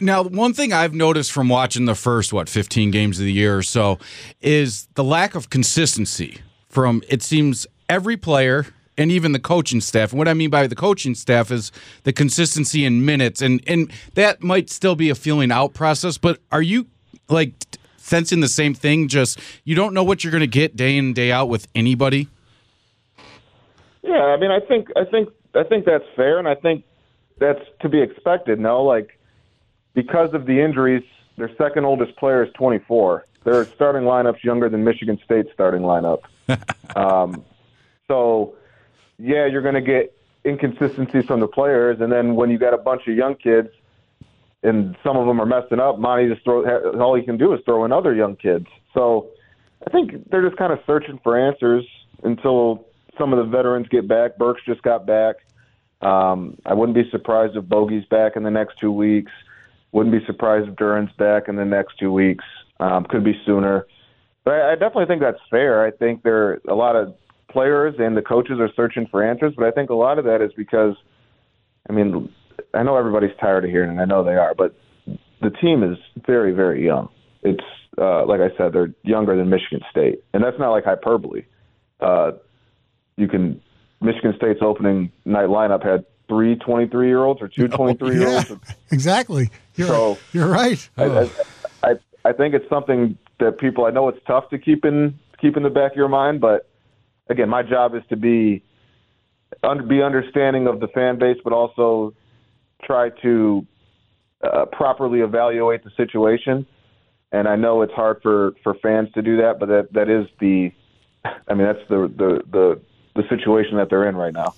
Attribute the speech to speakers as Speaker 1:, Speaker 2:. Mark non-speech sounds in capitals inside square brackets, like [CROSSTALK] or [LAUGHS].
Speaker 1: Now, one thing I've noticed from watching the first what 15 games of the year or so is the lack of consistency from it seems every player and even the coaching staff. And what I mean by the coaching staff is the consistency in minutes and and that might still be a feeling out process, but are you like sensing the same thing just you don't know what you're going to get day in day out with anybody?
Speaker 2: Yeah, I mean, I think I think I think that's fair, and I think that's to be expected. No, like because of the injuries, their second oldest player is 24. Their starting lineup's younger than Michigan State's starting lineup. [LAUGHS] um, so, yeah, you're going to get inconsistencies from the players, and then when you got a bunch of young kids, and some of them are messing up, Monty just throw all he can do is throw in other young kids. So, I think they're just kind of searching for answers until some of the veterans get back. Burks just got back. Um, I wouldn't be surprised if Bogey's back in the next two weeks. Wouldn't be surprised if Duren's back in the next two weeks. Um, could be sooner. But I, I definitely think that's fair. I think there are a lot of players and the coaches are searching for answers, but I think a lot of that is because, I mean, I know everybody's tired of hearing it. I know they are, but the team is very, very young. It's uh, like I said, they're younger than Michigan State, and that's not like hyperbole. Uh, you can Michigan State's opening night lineup had three 23 year olds or two 23 year olds.
Speaker 3: Yeah, exactly. You're, so, you're right.
Speaker 2: I, I, I, I think it's something that people, I know it's tough to keep in, keep in the back of your mind, but again, my job is to be, be understanding of the fan base, but also try to uh, properly evaluate the situation. And I know it's hard for, for fans to do that, but that, that is the, I mean, that's the, the, the, the situation that they're in right now.